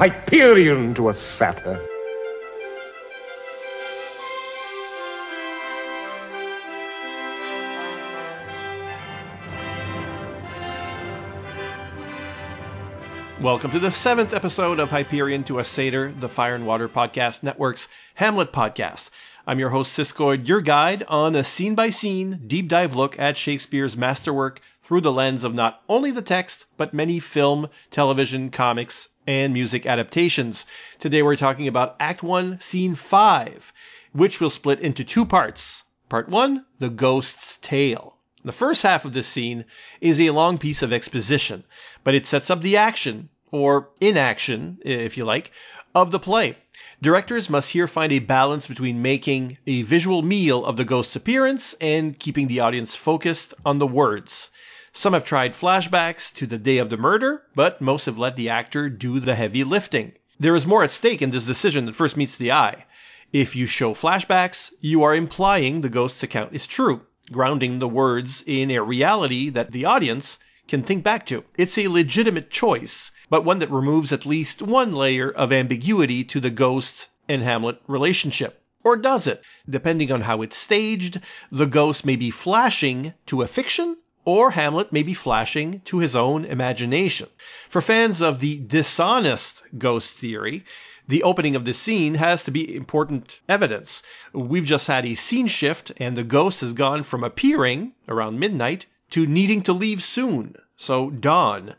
Hyperion to a satyr. Welcome to the seventh episode of Hyperion to a Satyr, the Fire and Water Podcast Network's Hamlet podcast. I'm your host, Siskoid, your guide on a scene by scene, deep dive look at Shakespeare's masterwork through the lens of not only the text, but many film, television, comics, and music adaptations. Today we're talking about Act 1, Scene 5, which will split into two parts. Part 1, The Ghost's Tale. The first half of this scene is a long piece of exposition, but it sets up the action, or inaction, if you like, of the play. Directors must here find a balance between making a visual meal of the ghost's appearance and keeping the audience focused on the words. Some have tried flashbacks to the day of the murder, but most have let the actor do the heavy lifting. There is more at stake in this decision than first meets the eye. If you show flashbacks, you are implying the ghost's account is true grounding the words in a reality that the audience can think back to. It's a legitimate choice, but one that removes at least one layer of ambiguity to the ghost and Hamlet relationship. Or does it? Depending on how it's staged, the ghost may be flashing to a fiction or Hamlet may be flashing to his own imagination. For fans of the dishonest ghost theory, the opening of the scene has to be important evidence. We've just had a scene shift, and the ghost has gone from appearing around midnight to needing to leave soon, so dawn.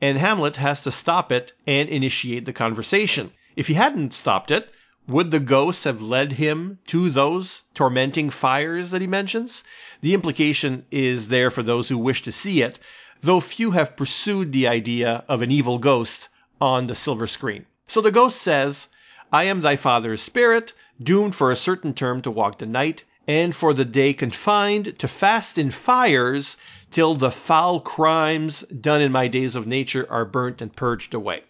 And Hamlet has to stop it and initiate the conversation. If he hadn't stopped it, would the ghosts have led him to those tormenting fires that he mentions? The implication is there for those who wish to see it, though few have pursued the idea of an evil ghost on the silver screen. So the ghost says, I am thy father's spirit, doomed for a certain term to walk the night, and for the day confined to fast in fires till the foul crimes done in my days of nature are burnt and purged away.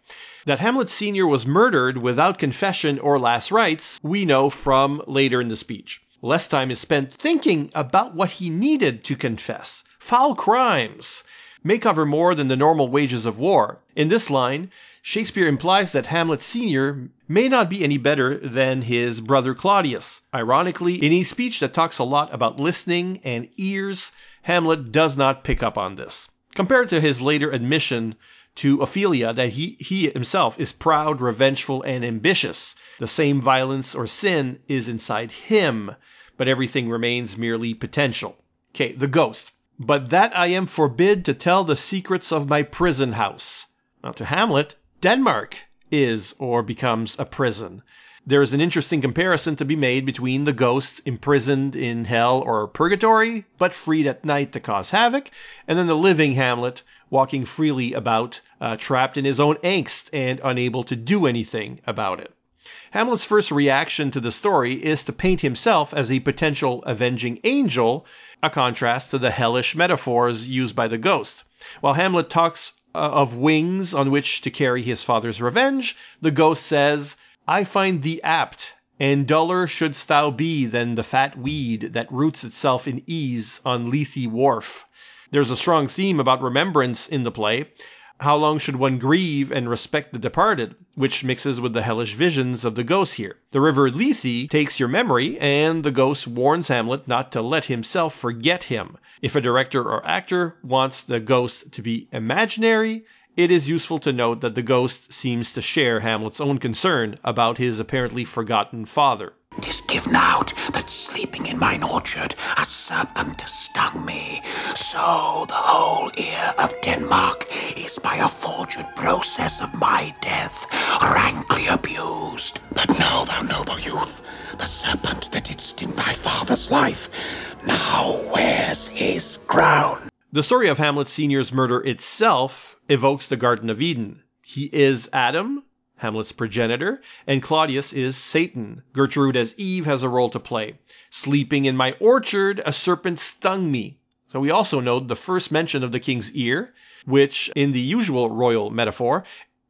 That Hamlet Sr. was murdered without confession or last rites, we know from later in the speech. Less time is spent thinking about what he needed to confess. Foul crimes may cover more than the normal wages of war. In this line, Shakespeare implies that Hamlet Sr. may not be any better than his brother Claudius. Ironically, in a speech that talks a lot about listening and ears, Hamlet does not pick up on this. Compared to his later admission to Ophelia that he, he himself is proud, revengeful, and ambitious. The same violence or sin is inside him, but everything remains merely potential. Okay, the ghost. But that I am forbid to tell the secrets of my prison house. Now, to Hamlet, Denmark is or becomes a prison. There is an interesting comparison to be made between the ghosts imprisoned in hell or purgatory, but freed at night to cause havoc, and then the living Hamlet walking freely about, uh, trapped in his own angst and unable to do anything about it. Hamlet's first reaction to the story is to paint himself as a potential avenging angel, a contrast to the hellish metaphors used by the ghost. While Hamlet talks uh, of wings on which to carry his father's revenge, the ghost says, I find thee apt, and duller shouldst thou be than the fat weed that roots itself in ease on Lethe wharf. There's a strong theme about remembrance in the play. How long should one grieve and respect the departed, which mixes with the hellish visions of the ghosts here. The river Lethe takes your memory, and the ghost warns Hamlet not to let himself forget him. If a director or actor wants the ghost to be imaginary, it is useful to note that the ghost seems to share Hamlet's own concern about his apparently forgotten father. Tis given out that sleeping in mine orchard a serpent stung me. So the whole ear of Denmark is by a forged process of my death rankly abused. But know thou, noble youth, the serpent that did sting thy father's life now wears his crown. The story of Hamlet Sr.'s murder itself evokes the Garden of Eden. He is Adam, Hamlet's progenitor, and Claudius is Satan. Gertrude as Eve has a role to play. Sleeping in my orchard, a serpent stung me. So we also note the first mention of the king's ear, which, in the usual royal metaphor,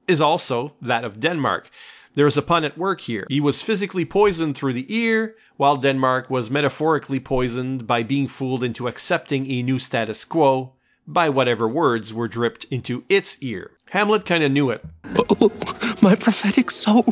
is also that of Denmark. There is a pun at work here. He was physically poisoned through the ear, while Denmark was metaphorically poisoned by being fooled into accepting a new status quo by whatever words were dripped into its ear. Hamlet kind of knew it. Oh, my prophetic soul,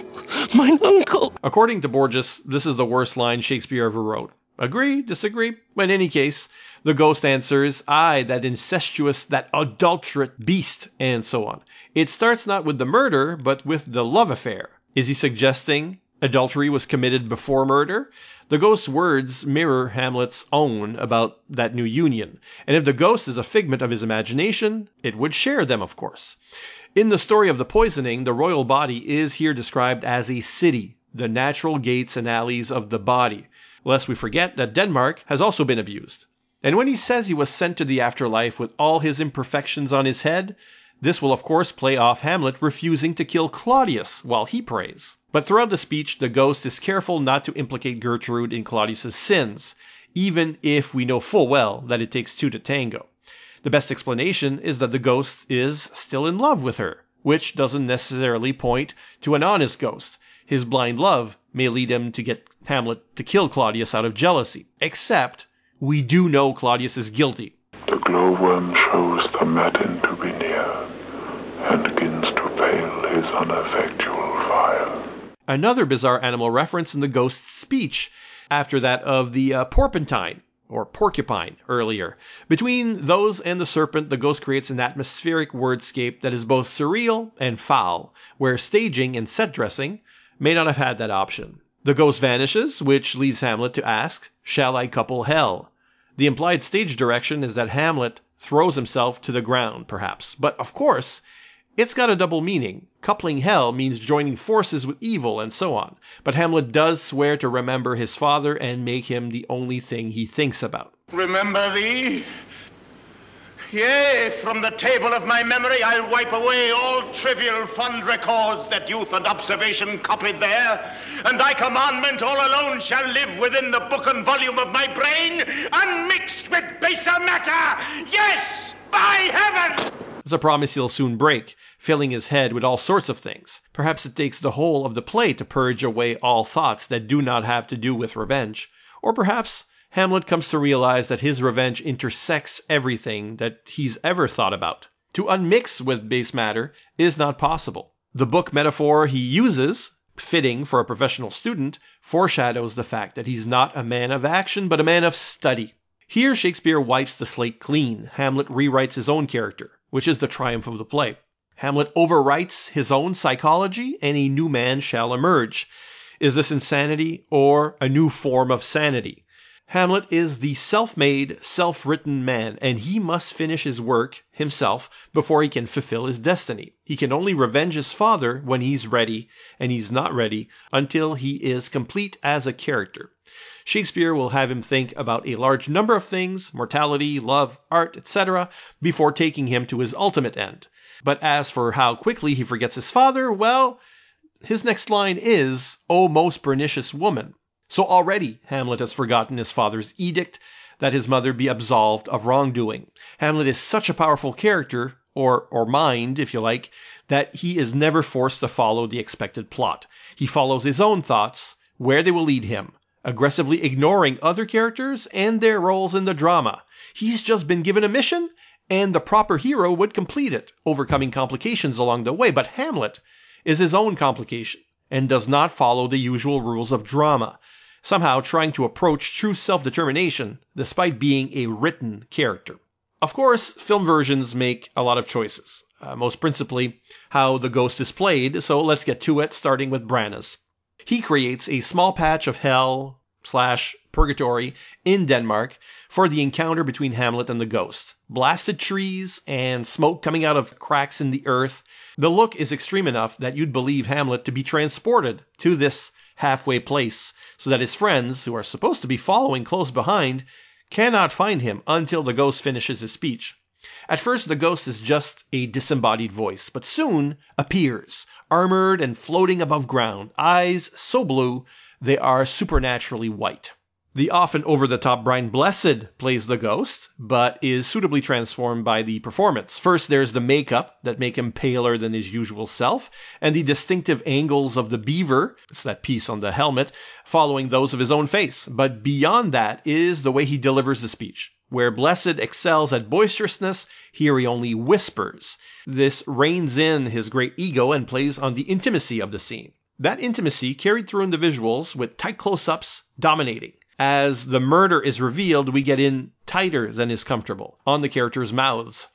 my uncle. According to Borges, this is the worst line Shakespeare ever wrote. Agree? Disagree? In any case, the ghost answers, I, that incestuous, that adulterate beast, and so on. It starts not with the murder, but with the love affair. Is he suggesting adultery was committed before murder? The ghost's words mirror Hamlet's own about that new union, and if the ghost is a figment of his imagination, it would share them, of course. In the story of the poisoning, the royal body is here described as a city, the natural gates and alleys of the body, lest we forget that Denmark has also been abused. And when he says he was sent to the afterlife with all his imperfections on his head, this will of course play off Hamlet refusing to kill Claudius while he prays. But throughout the speech, the ghost is careful not to implicate Gertrude in Claudius's sins, even if we know full well that it takes two to tango. The best explanation is that the ghost is still in love with her, which doesn't necessarily point to an honest ghost. His blind love may lead him to get Hamlet to kill Claudius out of jealousy. Except, we do know Claudius is guilty. The glowworm shows the matin to be near, and begins to ineffectual fire. Another bizarre animal reference in the ghost's speech, after that of the uh, porpentine, or porcupine, earlier. Between those and the serpent, the ghost creates an atmospheric wordscape that is both surreal and foul, where staging and set dressing may not have had that option. The ghost vanishes, which leads Hamlet to ask, Shall I couple hell? The implied stage direction is that Hamlet throws himself to the ground, perhaps. But of course, it's got a double meaning. Coupling hell means joining forces with evil and so on. But Hamlet does swear to remember his father and make him the only thing he thinks about. Remember thee? Yea, from the table of my memory I'll wipe away all trivial fond records that youth and observation copied there, and thy commandment all alone shall live within the book and volume of my brain, unmixed with baser matter. Yes, by heaven! It's a promise he'll soon break, filling his head with all sorts of things. Perhaps it takes the whole of the play to purge away all thoughts that do not have to do with revenge. Or perhaps Hamlet comes to realize that his revenge intersects everything that he's ever thought about. To unmix with base matter is not possible. The book metaphor he uses, fitting for a professional student, foreshadows the fact that he's not a man of action, but a man of study. Here, Shakespeare wipes the slate clean. Hamlet rewrites his own character, which is the triumph of the play. Hamlet overwrites his own psychology, and a new man shall emerge. Is this insanity or a new form of sanity? Hamlet is the self made, self written man, and he must finish his work himself before he can fulfill his destiny. He can only revenge his father when he's ready, and he's not ready until he is complete as a character. Shakespeare will have him think about a large number of things mortality, love, art, etc. before taking him to his ultimate end. But as for how quickly he forgets his father, well, his next line is, O most pernicious woman. So already Hamlet has forgotten his father's edict that his mother be absolved of wrongdoing. Hamlet is such a powerful character, or, or mind, if you like, that he is never forced to follow the expected plot. He follows his own thoughts, where they will lead him, aggressively ignoring other characters and their roles in the drama. He's just been given a mission, and the proper hero would complete it, overcoming complications along the way. But Hamlet is his own complication and does not follow the usual rules of drama somehow trying to approach true self determination despite being a written character. Of course, film versions make a lot of choices, uh, most principally how the ghost is played, so let's get to it, starting with Branagh's. He creates a small patch of hell slash purgatory in Denmark for the encounter between Hamlet and the ghost. Blasted trees and smoke coming out of cracks in the earth. The look is extreme enough that you'd believe Hamlet to be transported to this halfway place so that his friends, who are supposed to be following close behind, cannot find him until the ghost finishes his speech. At first, the ghost is just a disembodied voice, but soon appears, armored and floating above ground, eyes so blue they are supernaturally white. The often over the top Brian Blessed plays the ghost, but is suitably transformed by the performance. First, there's the makeup that make him paler than his usual self, and the distinctive angles of the beaver, it's that piece on the helmet, following those of his own face. But beyond that is the way he delivers the speech. Where Blessed excels at boisterousness, here he only whispers. This reins in his great ego and plays on the intimacy of the scene. That intimacy carried through in the visuals with tight close ups dominating. As the murder is revealed, we get in tighter than is comfortable on the characters' mouths.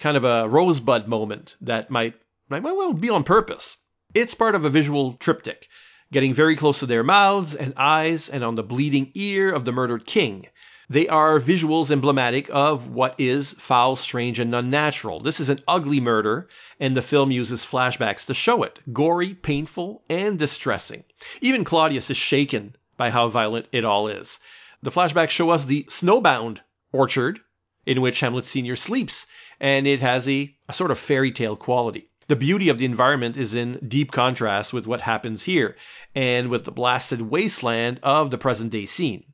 Kind of a rosebud moment that might, might well be on purpose. It's part of a visual triptych, getting very close to their mouths and eyes and on the bleeding ear of the murdered king. They are visuals emblematic of what is foul, strange, and unnatural. This is an ugly murder, and the film uses flashbacks to show it gory, painful, and distressing. Even Claudius is shaken by how violent it all is. The flashbacks show us the snowbound orchard in which Hamlet Sr. sleeps, and it has a, a sort of fairy tale quality. The beauty of the environment is in deep contrast with what happens here and with the blasted wasteland of the present day scene.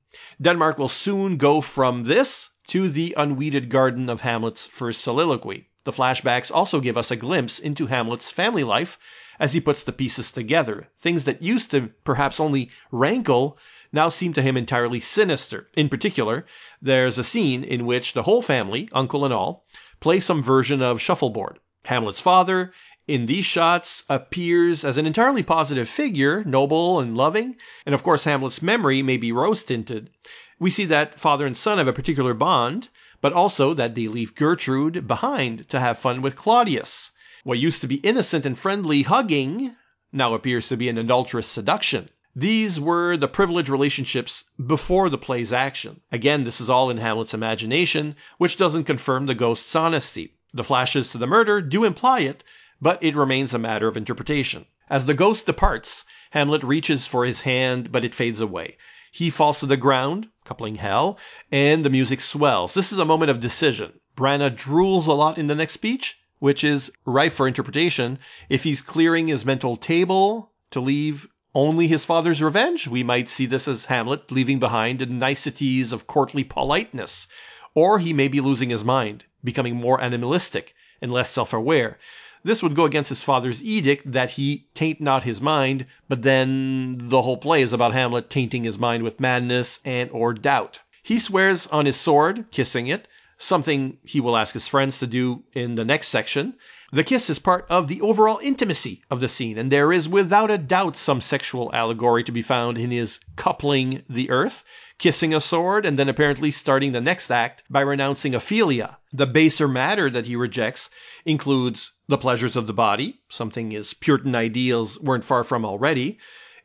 Denmark will soon go from this to the unweeded garden of Hamlet's first soliloquy. The flashbacks also give us a glimpse into Hamlet's family life as he puts the pieces together. Things that used to perhaps only rankle now seem to him entirely sinister. In particular, there's a scene in which the whole family, uncle and all, play some version of shuffleboard. Hamlet's father, in these shots, appears as an entirely positive figure, noble and loving, and of course, Hamlet's memory may be rose tinted. We see that father and son have a particular bond, but also that they leave Gertrude behind to have fun with Claudius. What used to be innocent and friendly hugging now appears to be an adulterous seduction. These were the privileged relationships before the play's action. Again, this is all in Hamlet's imagination, which doesn't confirm the ghost's honesty. The flashes to the murder do imply it, but it remains a matter of interpretation. As the ghost departs, Hamlet reaches for his hand, but it fades away. He falls to the ground, coupling hell, and the music swells. This is a moment of decision. Branagh drools a lot in the next speech, which is ripe for interpretation. If he's clearing his mental table to leave only his father's revenge, we might see this as Hamlet leaving behind the niceties of courtly politeness. Or he may be losing his mind, becoming more animalistic and less self aware. This would go against his father's edict that he taint not his mind, but then the whole play is about Hamlet tainting his mind with madness and or doubt. He swears on his sword, kissing it, something he will ask his friends to do in the next section. The kiss is part of the overall intimacy of the scene, and there is without a doubt some sexual allegory to be found in his coupling the earth, kissing a sword, and then apparently starting the next act by renouncing Ophelia. The baser matter that he rejects includes the pleasures of the body, something his Puritan ideals weren't far from already,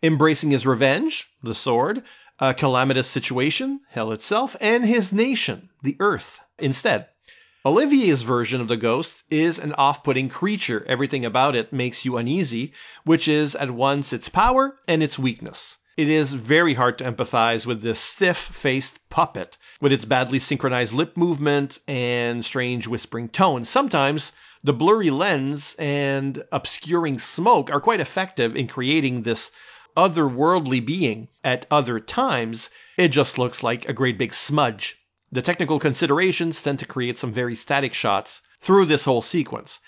embracing his revenge, the sword, a calamitous situation, hell itself, and his nation, the earth, instead. Olivier's version of the ghost is an off putting creature. Everything about it makes you uneasy, which is at once its power and its weakness. It is very hard to empathize with this stiff faced puppet, with its badly synchronized lip movement and strange whispering tone. Sometimes the blurry lens and obscuring smoke are quite effective in creating this otherworldly being. At other times, it just looks like a great big smudge. The technical considerations tend to create some very static shots through this whole sequence.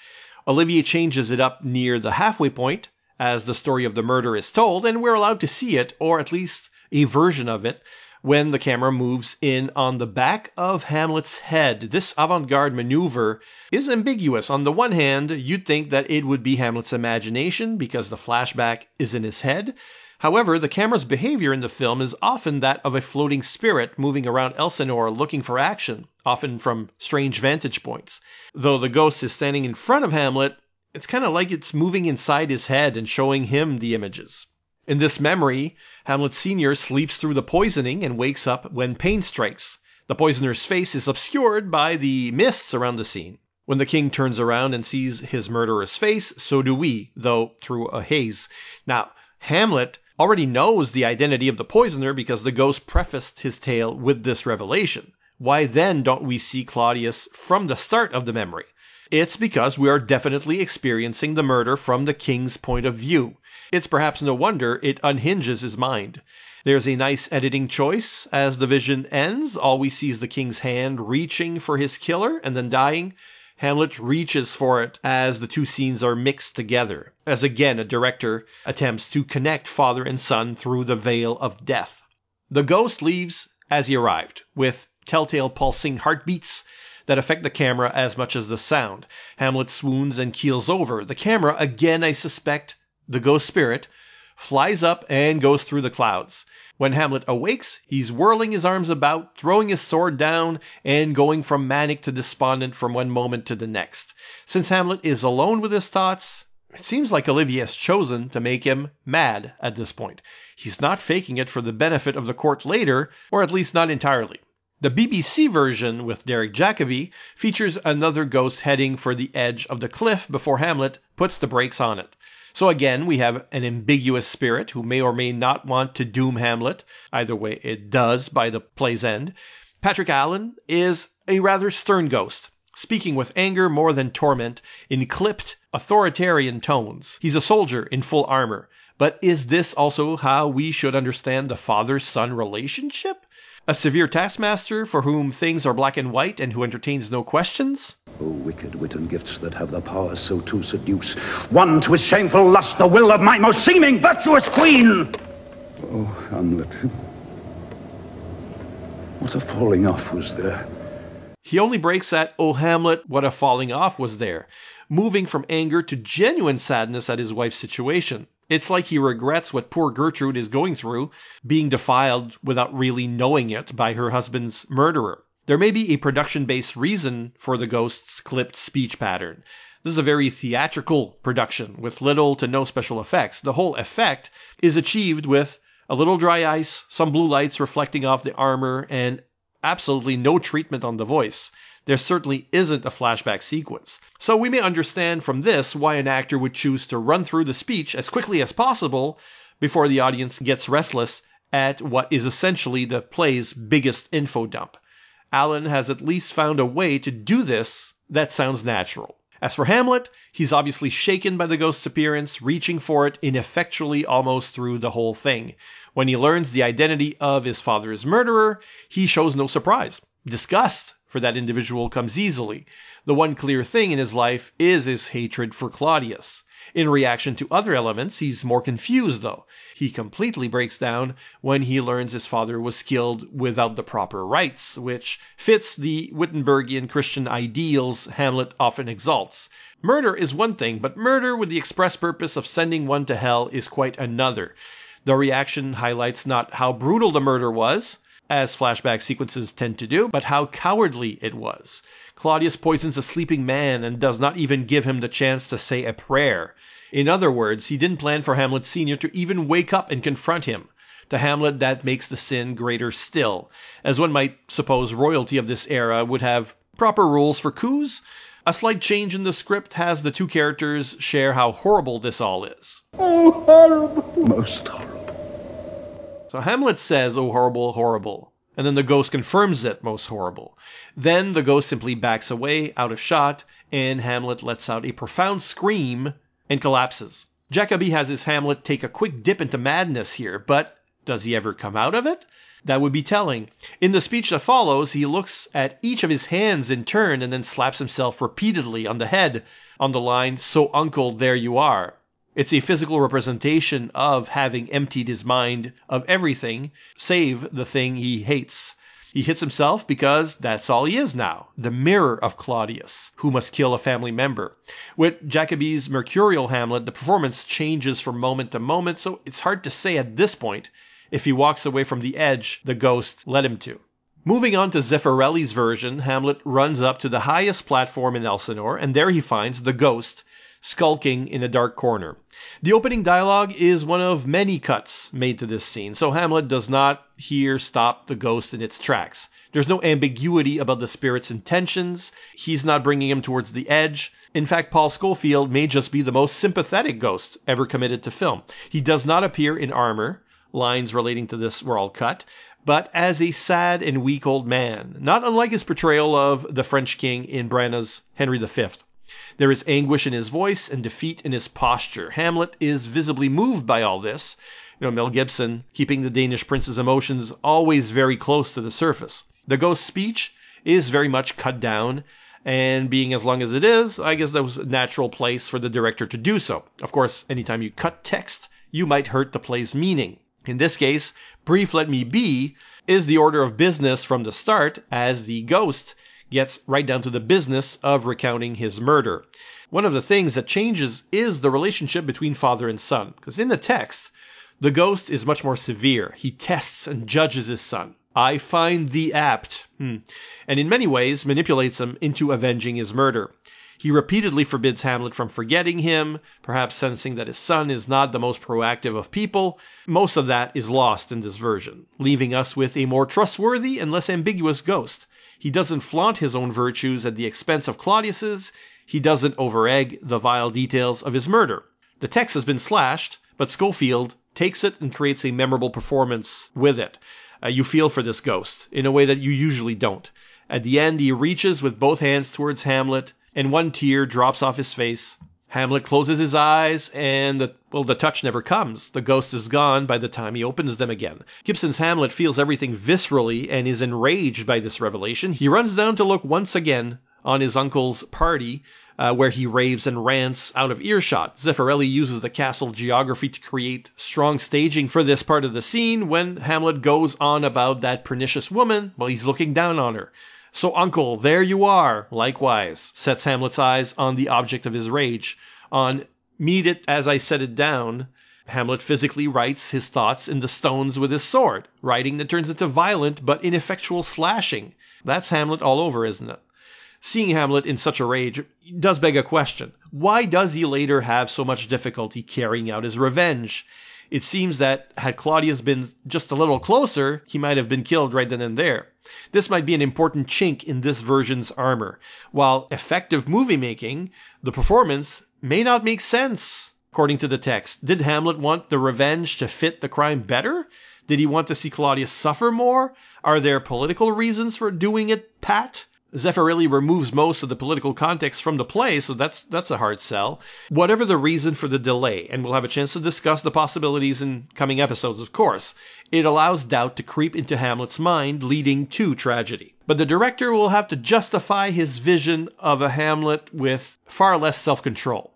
Olivier changes it up near the halfway point as the story of the murder is told, and we're allowed to see it, or at least a version of it, when the camera moves in on the back of Hamlet's head. This avant garde maneuver is ambiguous. On the one hand, you'd think that it would be Hamlet's imagination because the flashback is in his head. However, the camera's behavior in the film is often that of a floating spirit moving around Elsinore looking for action, often from strange vantage points. Though the ghost is standing in front of Hamlet, it's kind of like it's moving inside his head and showing him the images. In this memory, Hamlet Sr. sleeps through the poisoning and wakes up when pain strikes. The poisoner's face is obscured by the mists around the scene. When the king turns around and sees his murderer's face, so do we, though through a haze. Now, Hamlet already knows the identity of the poisoner because the ghost prefaced his tale with this revelation. Why then don't we see Claudius from the start of the memory? It's because we are definitely experiencing the murder from the king's point of view. It's perhaps no wonder it unhinges his mind. There's a nice editing choice. As the vision ends, all we see is the king's hand reaching for his killer and then dying. Hamlet reaches for it as the two scenes are mixed together, as again a director attempts to connect father and son through the veil of death. The ghost leaves as he arrived, with telltale pulsing heartbeats that affect the camera as much as the sound. Hamlet swoons and keels over. The camera, again I suspect the ghost spirit, flies up and goes through the clouds. When Hamlet awakes, he's whirling his arms about, throwing his sword down, and going from manic to despondent from one moment to the next. Since Hamlet is alone with his thoughts, it seems like Olivier has chosen to make him mad at this point. He's not faking it for the benefit of the court later, or at least not entirely. The BBC version with Derek Jacobi features another ghost heading for the edge of the cliff before Hamlet puts the brakes on it. So again, we have an ambiguous spirit who may or may not want to doom Hamlet. Either way, it does by the play's end. Patrick Allen is a rather stern ghost, speaking with anger more than torment in clipped, authoritarian tones. He's a soldier in full armor. But is this also how we should understand the father son relationship? A severe taskmaster for whom things are black and white and who entertains no questions? O wicked wit and gifts that have the power so to seduce, one to his shameful lust the will of my most seeming virtuous queen! Oh, Hamlet. What a falling off was there. He only breaks at, Oh Hamlet, what a falling off was there, moving from anger to genuine sadness at his wife's situation. It's like he regrets what poor Gertrude is going through, being defiled without really knowing it by her husband's murderer. There may be a production based reason for the ghost's clipped speech pattern. This is a very theatrical production with little to no special effects. The whole effect is achieved with a little dry ice, some blue lights reflecting off the armor, and absolutely no treatment on the voice there certainly isn't a flashback sequence. So we may understand from this why an actor would choose to run through the speech as quickly as possible before the audience gets restless at what is essentially the play's biggest info dump. Allen has at least found a way to do this that sounds natural. As for Hamlet, he's obviously shaken by the ghost's appearance, reaching for it ineffectually almost through the whole thing. When he learns the identity of his father's murderer, he shows no surprise. Disgust for that individual comes easily. The one clear thing in his life is his hatred for Claudius. In reaction to other elements, he's more confused though. He completely breaks down when he learns his father was killed without the proper rites, which fits the Wittenbergian Christian ideals Hamlet often exalts. Murder is one thing, but murder with the express purpose of sending one to hell is quite another. The reaction highlights not how brutal the murder was, as flashback sequences tend to do, but how cowardly it was. Claudius poisons a sleeping man and does not even give him the chance to say a prayer. In other words, he didn't plan for Hamlet Sr. to even wake up and confront him. To Hamlet, that makes the sin greater still. As one might suppose royalty of this era would have proper rules for coups, a slight change in the script has the two characters share how horrible this all is. Oh, horrible! Most horrible. So Hamlet says, Oh, horrible, horrible. And then the ghost confirms it, most horrible. Then the ghost simply backs away, out of shot, and Hamlet lets out a profound scream and collapses. Jacobi has his Hamlet take a quick dip into madness here, but does he ever come out of it? That would be telling. In the speech that follows, he looks at each of his hands in turn and then slaps himself repeatedly on the head on the line, So, uncle, there you are. It's a physical representation of having emptied his mind of everything save the thing he hates. He hits himself because that's all he is now the mirror of Claudius, who must kill a family member. With Jacobi's mercurial Hamlet, the performance changes from moment to moment, so it's hard to say at this point if he walks away from the edge the ghost led him to. Moving on to Zeffirelli's version, Hamlet runs up to the highest platform in Elsinore, and there he finds the ghost skulking in a dark corner. The opening dialogue is one of many cuts made to this scene, so Hamlet does not here stop the ghost in its tracks. There's no ambiguity about the spirit's intentions. He's not bringing him towards the edge. In fact, Paul Scofield may just be the most sympathetic ghost ever committed to film. He does not appear in armor. Lines relating to this were all cut, but as a sad and weak old man, not unlike his portrayal of the French king in Branagh's Henry V. There is anguish in his voice and defeat in his posture. Hamlet is visibly moved by all this. You know, Mel Gibson keeping the Danish prince's emotions always very close to the surface. The ghost speech is very much cut down, and being as long as it is, I guess that was a natural place for the director to do so. Of course, anytime you cut text, you might hurt the play's meaning. In this case, Brief Let Me Be is the order of business from the start, as the ghost gets right down to the business of recounting his murder. One of the things that changes is the relationship between father and son, because in the text, the ghost is much more severe. He tests and judges his son. I find thee apt, hmm. and in many ways manipulates him into avenging his murder. He repeatedly forbids Hamlet from forgetting him, perhaps sensing that his son is not the most proactive of people. Most of that is lost in this version, leaving us with a more trustworthy and less ambiguous ghost. He doesn't flaunt his own virtues at the expense of Claudius's. He doesn't overegg the vile details of his murder. The text has been slashed, but Scofield takes it and creates a memorable performance with it. Uh, you feel for this ghost in a way that you usually don't. At the end, he reaches with both hands towards Hamlet, and one tear drops off his face. Hamlet closes his eyes, and the, well, the touch never comes. The ghost is gone by the time he opens them again. Gibson's Hamlet feels everything viscerally and is enraged by this revelation. He runs down to look once again on his uncle's party, uh, where he raves and rants out of earshot. Zeffirelli uses the castle geography to create strong staging for this part of the scene when Hamlet goes on about that pernicious woman while he's looking down on her. So, uncle, there you are, likewise, sets Hamlet's eyes on the object of his rage. On meet it as I set it down, Hamlet physically writes his thoughts in the stones with his sword, writing that turns into violent but ineffectual slashing. That's Hamlet all over, isn't it? Seeing Hamlet in such a rage does beg a question. Why does he later have so much difficulty carrying out his revenge? It seems that had Claudius been just a little closer, he might have been killed right then and there. This might be an important chink in this version's armor. While effective movie making, the performance may not make sense, according to the text. Did Hamlet want the revenge to fit the crime better? Did he want to see Claudius suffer more? Are there political reasons for doing it pat? Zeffirelli removes most of the political context from the play, so that's that's a hard sell. Whatever the reason for the delay, and we'll have a chance to discuss the possibilities in coming episodes, of course, it allows doubt to creep into Hamlet's mind, leading to tragedy. But the director will have to justify his vision of a Hamlet with far less self-control.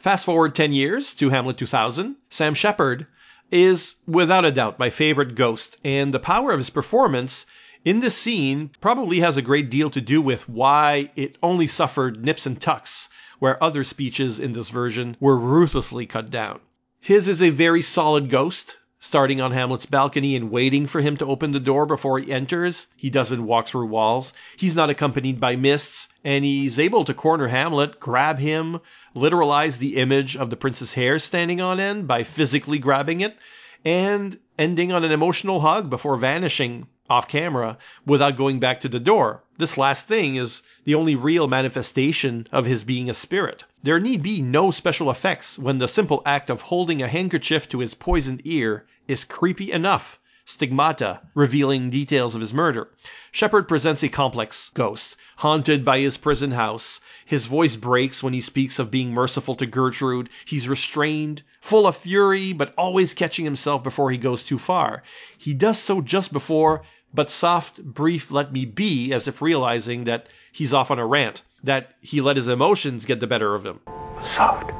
Fast forward 10 years to Hamlet 2000, Sam Shepard is without a doubt my favorite ghost, and the power of his performance in this scene probably has a great deal to do with why it only suffered nips and tucks, where other speeches in this version were ruthlessly cut down. His is a very solid ghost, starting on Hamlet's balcony and waiting for him to open the door before he enters. He doesn't walk through walls. He's not accompanied by mists, and he's able to corner Hamlet, grab him, literalize the image of the prince's hair standing on end by physically grabbing it, and ending on an emotional hug before vanishing off camera without going back to the door. This last thing is the only real manifestation of his being a spirit. There need be no special effects when the simple act of holding a handkerchief to his poisoned ear is creepy enough. Stigmata, revealing details of his murder. Shepard presents a complex ghost, haunted by his prison house. His voice breaks when he speaks of being merciful to Gertrude. He's restrained, full of fury, but always catching himself before he goes too far. He does so just before but soft, brief let me be, as if realizing that he's off on a rant, that he let his emotions get the better of him. Soft.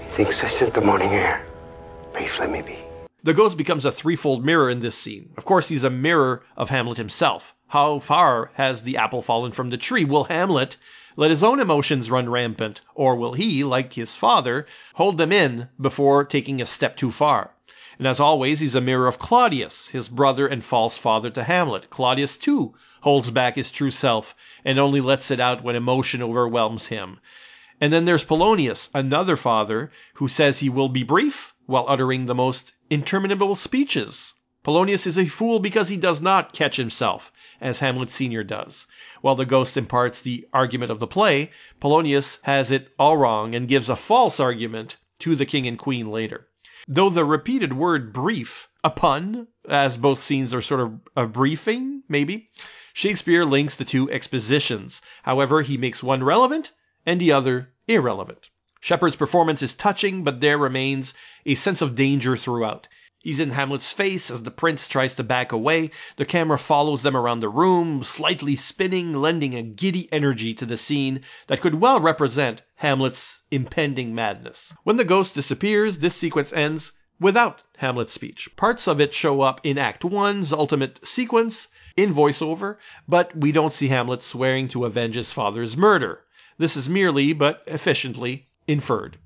He thinks I scent the morning air. Brief let me be. The ghost becomes a threefold mirror in this scene. Of course, he's a mirror of Hamlet himself. How far has the apple fallen from the tree? Will Hamlet let his own emotions run rampant, or will he, like his father, hold them in before taking a step too far? And as always, he's a mirror of Claudius, his brother and false father to Hamlet. Claudius, too, holds back his true self and only lets it out when emotion overwhelms him. And then there's Polonius, another father, who says he will be brief while uttering the most interminable speeches. Polonius is a fool because he does not catch himself, as Hamlet Sr. does. While the ghost imparts the argument of the play, Polonius has it all wrong and gives a false argument to the king and queen later. Though the repeated word brief, a pun, as both scenes are sort of a briefing, maybe, Shakespeare links the two expositions. However, he makes one relevant and the other irrelevant. Shepard's performance is touching, but there remains a sense of danger throughout. He's in Hamlet's face as the prince tries to back away. The camera follows them around the room, slightly spinning, lending a giddy energy to the scene that could well represent Hamlet's impending madness. When the ghost disappears, this sequence ends without Hamlet's speech. Parts of it show up in Act 1's ultimate sequence in voiceover, but we don't see Hamlet swearing to avenge his father's murder. This is merely, but efficiently, inferred.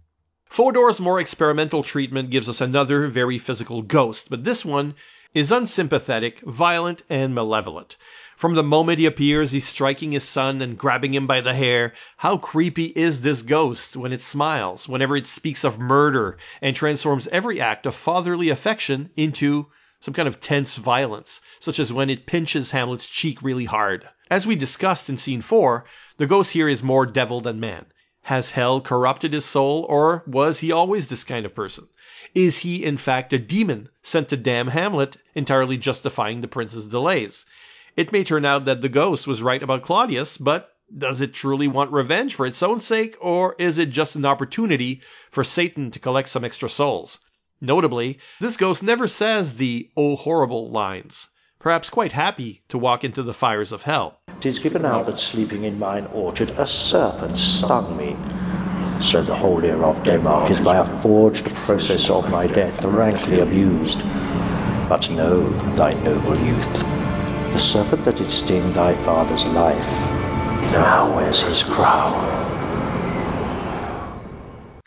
Fodor's more experimental treatment gives us another very physical ghost, but this one is unsympathetic, violent, and malevolent. From the moment he appears, he's striking his son and grabbing him by the hair. How creepy is this ghost when it smiles, whenever it speaks of murder, and transforms every act of fatherly affection into some kind of tense violence, such as when it pinches Hamlet's cheek really hard. As we discussed in scene 4, the ghost here is more devil than man. Has hell corrupted his soul, or was he always this kind of person? Is he, in fact, a demon sent to damn Hamlet, entirely justifying the prince's delays? It may turn out that the ghost was right about Claudius, but does it truly want revenge for its own sake, or is it just an opportunity for Satan to collect some extra souls? Notably, this ghost never says the "oh horrible" lines, perhaps quite happy to walk into the fires of hell. "'Tis given out that sleeping in mine orchard a serpent stung me. So the whole of Denmark is by a forged process of my death rankly abused. But know, thy noble youth, the serpent that did sting thy father's life now wears his crown.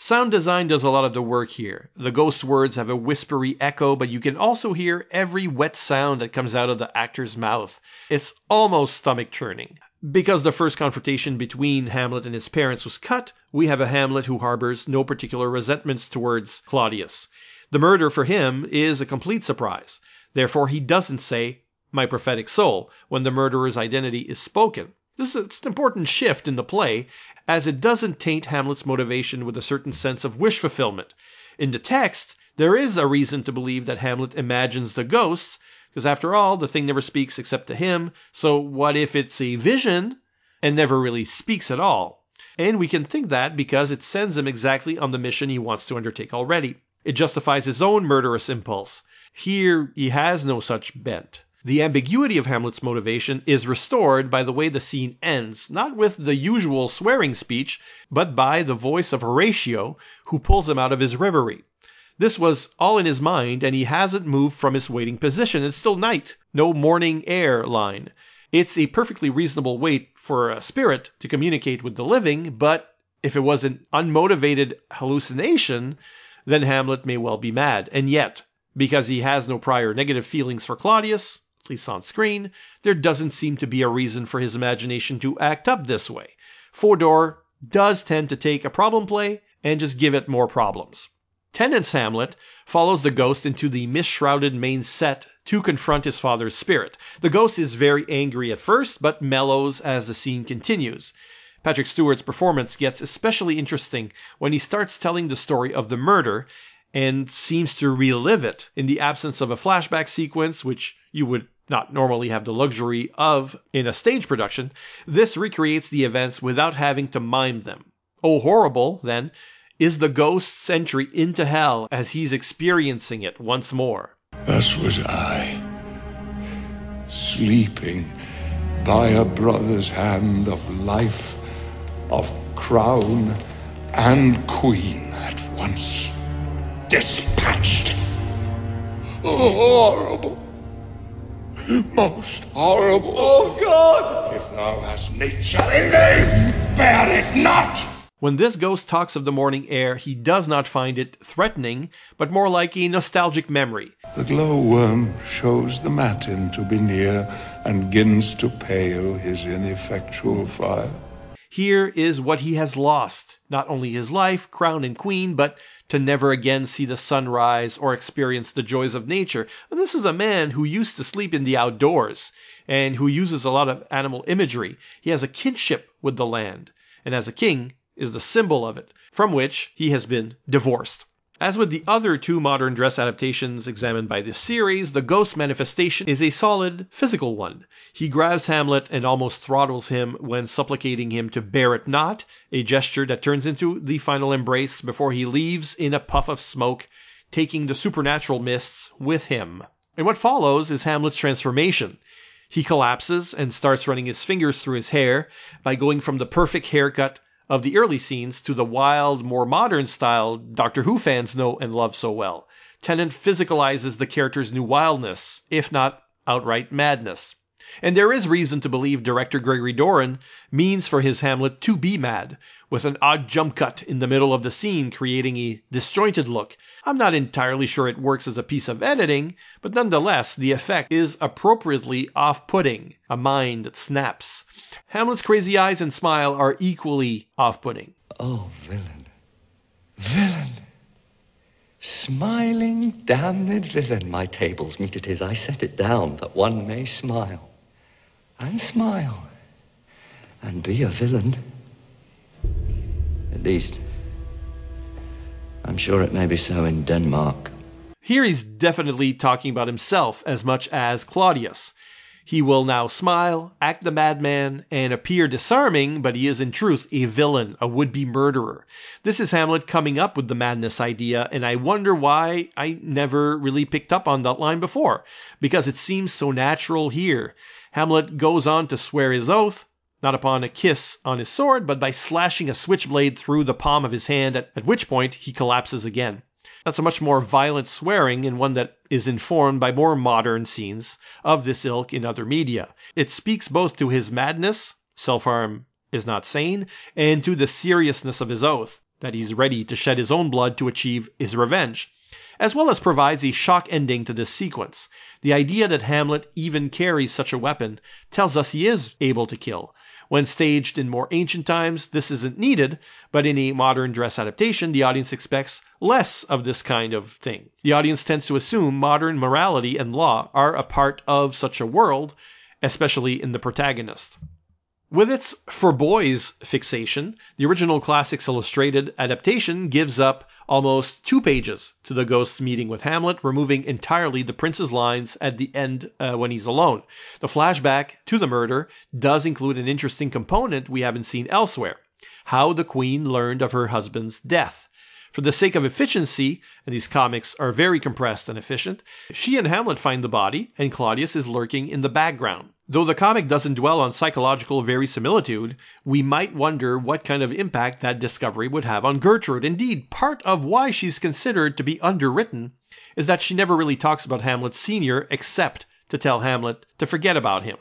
Sound design does a lot of the work here. The ghost's words have a whispery echo, but you can also hear every wet sound that comes out of the actor's mouth. It's almost stomach churning. Because the first confrontation between Hamlet and his parents was cut, we have a Hamlet who harbors no particular resentments towards Claudius. The murder for him is a complete surprise. Therefore, he doesn't say, my prophetic soul, when the murderer's identity is spoken. This is an important shift in the play, as it doesn't taint Hamlet's motivation with a certain sense of wish fulfillment. In the text, there is a reason to believe that Hamlet imagines the ghosts, because after all, the thing never speaks except to him, so what if it's a vision and never really speaks at all? And we can think that because it sends him exactly on the mission he wants to undertake already. It justifies his own murderous impulse. Here, he has no such bent. The ambiguity of Hamlet's motivation is restored by the way the scene ends, not with the usual swearing speech, but by the voice of Horatio, who pulls him out of his reverie. This was all in his mind, and he hasn't moved from his waiting position. It's still night, no morning air line. It's a perfectly reasonable wait for a spirit to communicate with the living, but if it was an unmotivated hallucination, then Hamlet may well be mad. And yet, because he has no prior negative feelings for Claudius, at least on screen, there doesn't seem to be a reason for his imagination to act up this way. Fodor does tend to take a problem play and just give it more problems. Tennant's Hamlet follows the ghost into the mist-shrouded main set to confront his father's spirit. The ghost is very angry at first, but mellows as the scene continues. Patrick Stewart's performance gets especially interesting when he starts telling the story of the murder and seems to relive it in the absence of a flashback sequence, which you would not normally have the luxury of in a stage production, this recreates the events without having to mime them. Oh, horrible, then, is the ghost's entry into hell as he's experiencing it once more. Thus was I, sleeping by a brother's hand of life, of crown and queen at once dispatched. Oh, horrible! Most horrible. Oh, God! If thou hast nature in thee, bear it not! When this ghost talks of the morning air, he does not find it threatening, but more like a nostalgic memory. The glowworm shows the matin to be near, and gins to pale his ineffectual fire. Here is what he has lost not only his life, crown, and queen, but to never again see the sun rise or experience the joys of nature. And this is a man who used to sleep in the outdoors and who uses a lot of animal imagery. He has a kinship with the land, and as a king, is the symbol of it, from which he has been divorced. As with the other two modern dress adaptations examined by this series, the ghost manifestation is a solid physical one. He grabs Hamlet and almost throttles him when supplicating him to bear it not, a gesture that turns into the final embrace before he leaves in a puff of smoke, taking the supernatural mists with him. And what follows is Hamlet's transformation. He collapses and starts running his fingers through his hair by going from the perfect haircut of the early scenes to the wild, more modern style Doctor Who fans know and love so well. Tennant physicalizes the character's new wildness, if not outright madness. And there is reason to believe director Gregory Doran means for his Hamlet to be mad, with an odd jump cut in the middle of the scene creating a disjointed look. I'm not entirely sure it works as a piece of editing, but nonetheless, the effect is appropriately off putting, a mind that snaps. Hamlet's crazy eyes and smile are equally off putting. Oh, villain. Villain. Smiling, damned villain. My tables meet it is. I set it down that one may smile. And smile. And be a villain. At least, I'm sure it may be so in Denmark. Here he's definitely talking about himself as much as Claudius. He will now smile, act the madman, and appear disarming, but he is in truth a villain, a would be murderer. This is Hamlet coming up with the madness idea, and I wonder why I never really picked up on that line before, because it seems so natural here. Hamlet goes on to swear his oath, not upon a kiss on his sword, but by slashing a switchblade through the palm of his hand, at, at which point he collapses again. That's a much more violent swearing and one that is informed by more modern scenes of this ilk in other media. It speaks both to his madness, self harm is not sane, and to the seriousness of his oath, that he's ready to shed his own blood to achieve his revenge, as well as provides a shock ending to this sequence. The idea that Hamlet even carries such a weapon tells us he is able to kill, when staged in more ancient times, this isn't needed, but in a modern dress adaptation, the audience expects less of this kind of thing. The audience tends to assume modern morality and law are a part of such a world, especially in the protagonist. With its for boys fixation, the original Classics Illustrated adaptation gives up almost two pages to the ghost's meeting with Hamlet, removing entirely the prince's lines at the end uh, when he's alone. The flashback to the murder does include an interesting component we haven't seen elsewhere how the queen learned of her husband's death. For the sake of efficiency, and these comics are very compressed and efficient, she and Hamlet find the body, and Claudius is lurking in the background. Though the comic doesn't dwell on psychological verisimilitude, we might wonder what kind of impact that discovery would have on Gertrude. Indeed, part of why she's considered to be underwritten is that she never really talks about Hamlet Sr. except to tell Hamlet to forget about him.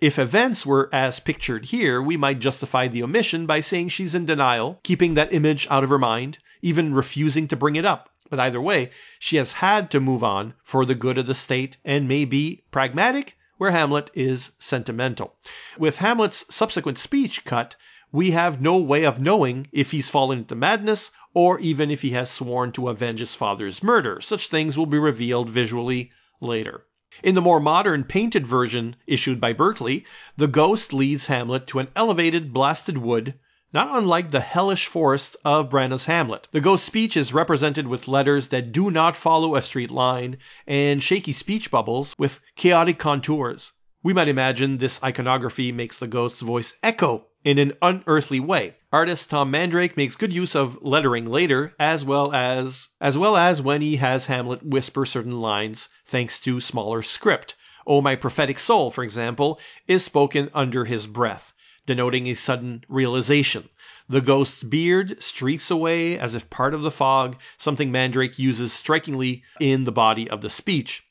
If events were as pictured here, we might justify the omission by saying she's in denial, keeping that image out of her mind, even refusing to bring it up. But either way, she has had to move on for the good of the state and may be pragmatic where Hamlet is sentimental. With Hamlet's subsequent speech cut, we have no way of knowing if he's fallen into madness or even if he has sworn to avenge his father's murder. Such things will be revealed visually later. In the more modern painted version issued by Berkley, the ghost leads Hamlet to an elevated blasted wood not unlike the hellish forest of Branagh's Hamlet. The ghost speech is represented with letters that do not follow a straight line and shaky speech bubbles with chaotic contours. We might imagine this iconography makes the ghost's voice echo in an unearthly way. Artist Tom Mandrake makes good use of lettering later, as well as as well as when he has Hamlet whisper certain lines thanks to smaller script. Oh my prophetic soul, for example, is spoken under his breath denoting a sudden realization. The ghost's beard streaks away as if part of the fog, something Mandrake uses strikingly in the body of the speech.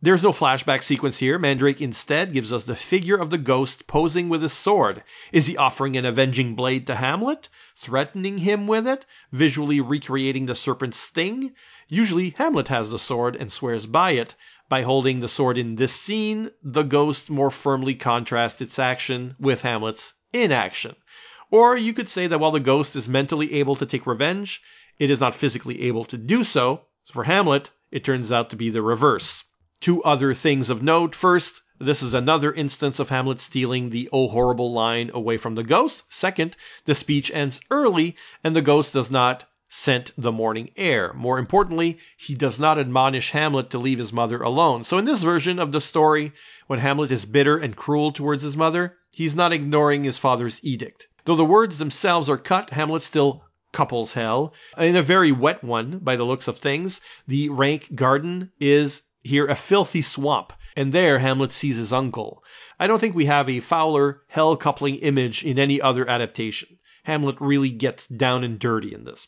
There's no flashback sequence here. Mandrake instead gives us the figure of the ghost posing with his sword. Is he offering an avenging blade to Hamlet? Threatening him with it? Visually recreating the serpent's sting? Usually, Hamlet has the sword and swears by it. By holding the sword in this scene, the ghost more firmly contrasts its action with Hamlet's inaction. Or you could say that while the ghost is mentally able to take revenge, it is not physically able to do so. so for Hamlet, it turns out to be the reverse. Two other things of note. First, this is another instance of Hamlet stealing the oh horrible line away from the ghost. Second, the speech ends early and the ghost does not scent the morning air. More importantly, he does not admonish Hamlet to leave his mother alone. So in this version of the story, when Hamlet is bitter and cruel towards his mother, he's not ignoring his father's edict. Though the words themselves are cut, Hamlet still couples hell in a very wet one by the looks of things. The rank garden is here a filthy swamp, and there Hamlet sees his uncle. I don't think we have a fouler hell coupling image in any other adaptation. Hamlet really gets down and dirty in this.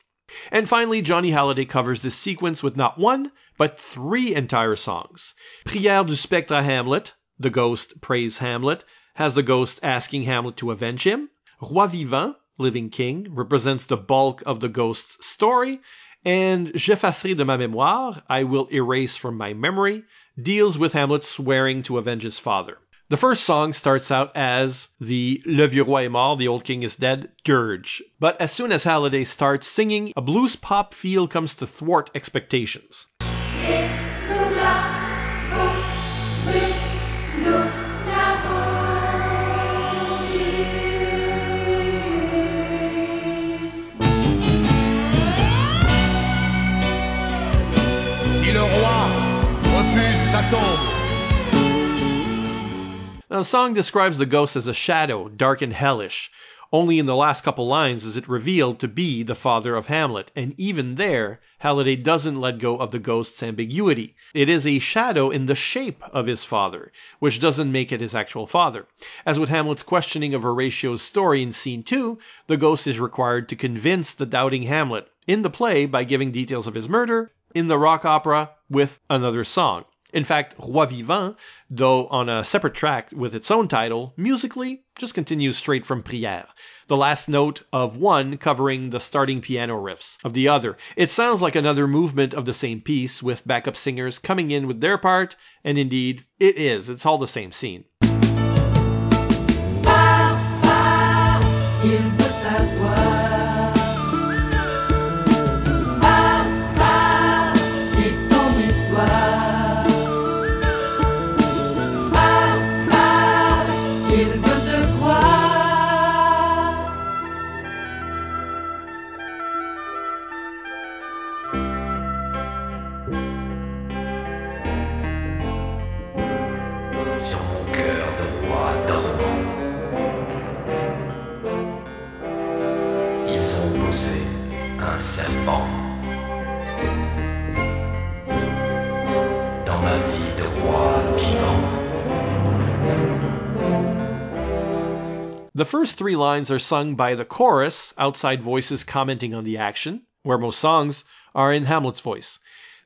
And finally, Johnny Hallyday covers this sequence with not one, but three entire songs. Prière du spectre à Hamlet, the ghost prays Hamlet, has the ghost asking Hamlet to avenge him. Roi vivant, living king, represents the bulk of the ghost's story. And J'effacerai de ma mémoire, I will erase from my memory, deals with Hamlet swearing to avenge his father. The first song starts out as the Le Vieux Roi est mort, the old king is dead, dirge. But as soon as Hallyday starts singing, a blues pop feel comes to thwart expectations. Now, the song describes the ghost as a shadow, dark and hellish. Only in the last couple lines is it revealed to be the father of Hamlet, and even there, Hallyday doesn't let go of the ghost's ambiguity. It is a shadow in the shape of his father, which doesn't make it his actual father. As with Hamlet's questioning of Horatio's story in scene 2, the ghost is required to convince the doubting Hamlet in the play by giving details of his murder, in the rock opera with another song. In fact, Roi Vivant, though on a separate track with its own title, musically just continues straight from Prière, the last note of one covering the starting piano riffs of the other. It sounds like another movement of the same piece, with backup singers coming in with their part, and indeed, it is. It's all the same scene. The first three lines are sung by the chorus, outside voices commenting on the action, where most songs are in Hamlet's voice.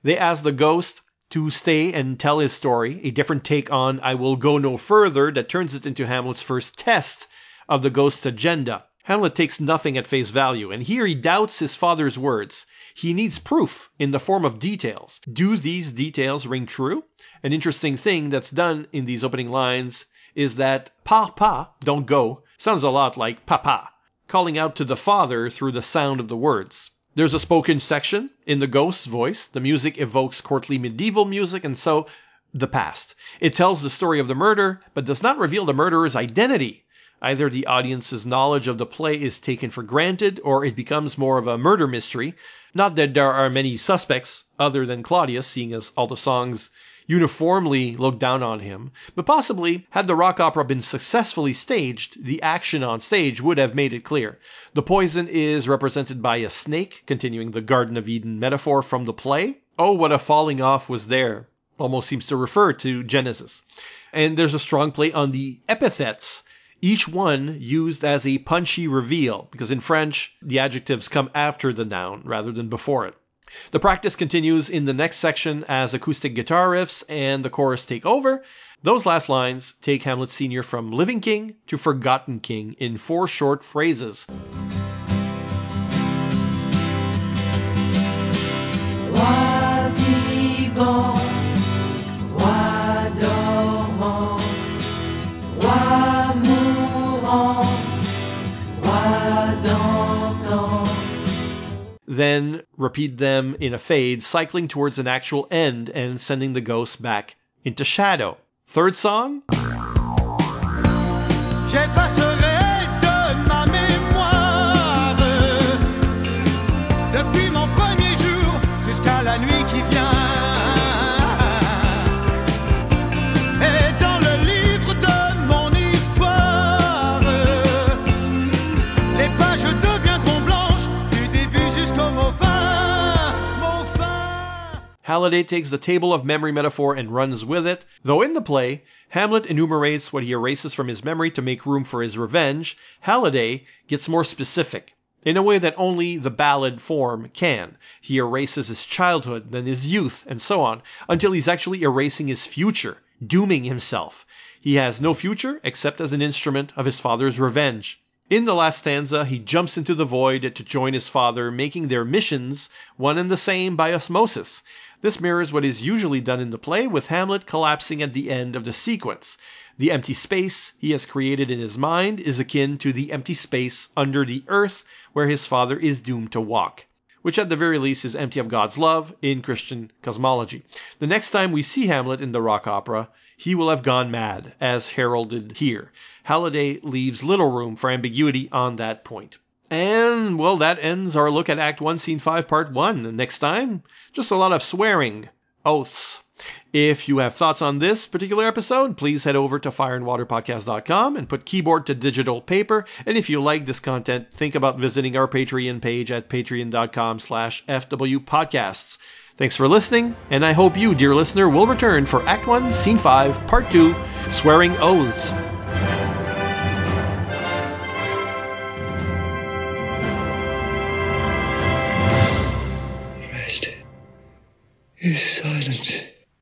They ask the ghost to stay and tell his story, a different take on I Will Go No Further that turns it into Hamlet's first test of the ghost's agenda. Hamlet takes nothing at face value, and here he doubts his father's words. He needs proof in the form of details. Do these details ring true? An interesting thing that's done in these opening lines is that pa pa, don't go, sounds a lot like papa, calling out to the father through the sound of the words. There's a spoken section in the ghost's voice. The music evokes courtly medieval music, and so the past. It tells the story of the murder, but does not reveal the murderer's identity. Either the audience's knowledge of the play is taken for granted, or it becomes more of a murder mystery. Not that there are many suspects other than Claudius, seeing as all the songs uniformly looked down on him, but possibly, had the rock opera been successfully staged, the action on stage would have made it clear. The poison is represented by a snake, continuing the Garden of Eden metaphor from the play. Oh, what a falling off was there! Almost seems to refer to Genesis. And there's a strong play on the epithets each one used as a punchy reveal, because in French, the adjectives come after the noun rather than before it. The practice continues in the next section as acoustic guitar riffs and the chorus take over. Those last lines take Hamlet Sr. from living king to forgotten king in four short phrases. Then repeat them in a fade, cycling towards an actual end and sending the ghost back into shadow. Third song. Hallyday takes the table of memory metaphor and runs with it, though in the play, Hamlet enumerates what he erases from his memory to make room for his revenge, Hallyday gets more specific, in a way that only the ballad form can. He erases his childhood, then his youth, and so on, until he's actually erasing his future, dooming himself. He has no future except as an instrument of his father's revenge. In the last stanza, he jumps into the void to join his father, making their missions one and the same by osmosis. This mirrors what is usually done in the play, with Hamlet collapsing at the end of the sequence. The empty space he has created in his mind is akin to the empty space under the earth where his father is doomed to walk, which at the very least is empty of God's love in Christian cosmology. The next time we see Hamlet in the rock opera, he will have gone mad, as heralded here. Hallyday leaves little room for ambiguity on that point. And, well, that ends our look at Act 1, Scene 5, Part 1. Next time, just a lot of swearing, oaths. If you have thoughts on this particular episode, please head over to fireandwaterpodcast.com and put keyboard to digital paper. And if you like this content, think about visiting our Patreon page at patreon.com slash fwpodcasts. Thanks for listening, and I hope you, dear listener, will return for Act 1, Scene 5, Part 2, Swearing Oaths. Is silence.